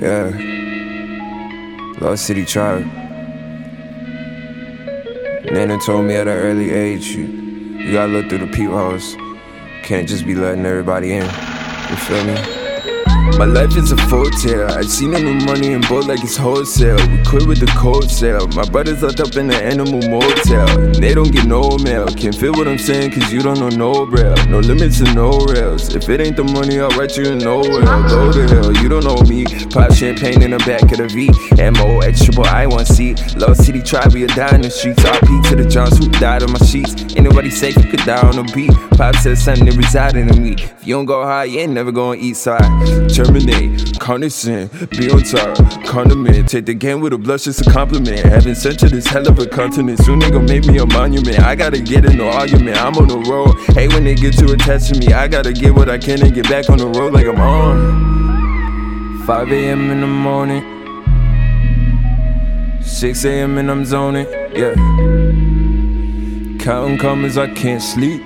Yeah. Lost City Tribe. Nana told me at an early age, you, you gotta look through the peepholes. Can't just be letting everybody in. You feel me? My life is a tale. I seen them with money and boat like it's wholesale. We quit with the cold sale. My brothers locked up in the animal motel. And they don't get no mail. Can't feel what I'm saying, cause you don't know no braille. No limits and no rails. If it ain't the money, I'll write you in nowhere. Go to hell, you don't know me. Pop champagne in the back of the V. MO extra boy, I want C. Lost City tribe, we die in the streets. RP to the Johns who died on my sheets. Ain't nobody safe, you could die on the beat. Pop said something that resided in me. If you don't go high, you ain't never gonna eat side. Terminate, condescend, be on top, condiment. Take the game with a blush, it's a compliment. Having sent to this hell of a continent, soon they gon' make me a monument. I gotta get in no argument, I'm on the road. Hey, when they get too attached to me, I gotta get what I can and get back on the road like I'm on. 5 a.m. in the morning, 6 a.m. and I'm zoning, yeah. Counting commas, I can't sleep.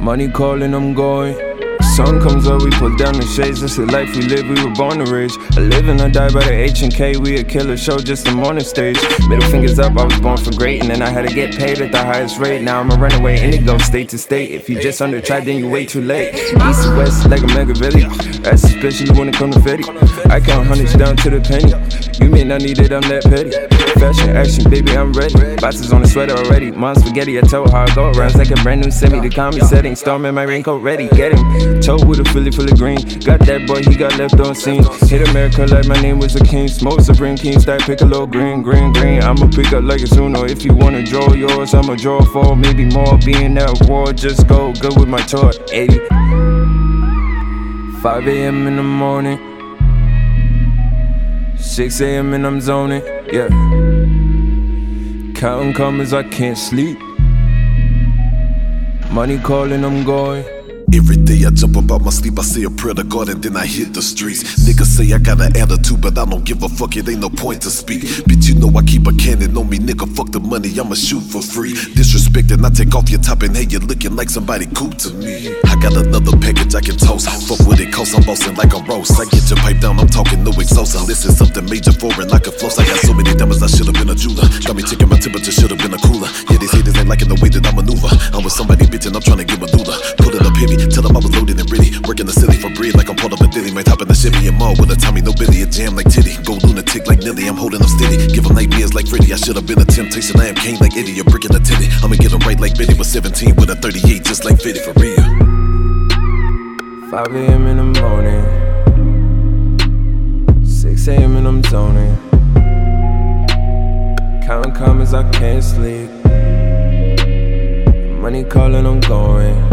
Money calling, I'm going sun comes up, we pull down the shades. That's the life we live. We were born to rage. I live and I die by the H and K. We a killer show, just a morning stage. Middle fingers up, I was born for great, and then I had to get paid at the highest rate. Now I'm a runaway, and it goes state to state. If you just under tried, then you way too late. East to west, like a mega Machiavelli. That's especially when it come to Fetty. I count hundreds down to the penny. You may not need it, I'm that petty. Fashion, action, baby, I'm ready. Boxes on the sweater already. Mom spaghetti, I told how I go. Rounds like a brand new semi. The comedy setting, storm in my raincoat ready. Get him. Toe with a Philly full of green. Got that boy, he got left on scene. Hit America like my name was a king. Smoke Supreme King, stack pick a little green, green, green. I'ma pick up like a Zuno. If you wanna draw yours, I'ma draw four, maybe more. Being that war, just go good with my toy. 80. 5 a.m. in the morning. 6 a.m. and I'm zoning, yeah. Counting commas, I can't sleep. Money calling, I'm going. Every day I jump about my sleep, I say a prayer to God and then I hit the streets. Niggas say I got an attitude, but I don't give a fuck, it ain't no point to speak. Bitch, you know I keep a cannon on me, nigga, fuck the money, I'ma shoot for free. Disrespect and I take off your top and hey, you're looking like somebody cool to me. I got another package I can toast, fuck what it costs, I'm bossing like a roast. I get your pipe down, I'm talking no exhaust, unless it's something major foreign like a floss. I got so many diamonds, I should've been a jeweler. Got me checking loaded and ready. Working the city for bread like I'm part of a dilly. My top in the Chevy and mall with a Tommy, no Billy, a jam like Titty. Go lunatic like Nelly, I'm holding them steady. Give them nightmares like Freddy. I should have been a temptation. I am king like Eddie, a brick in the titty. I'ma get them right like Betty was 17 with a 38, just like Fitty for real. 5 a.m. in the morning, 6 a.m. and I'm zoning. Counting commas, I can't sleep. Money calling, I'm going.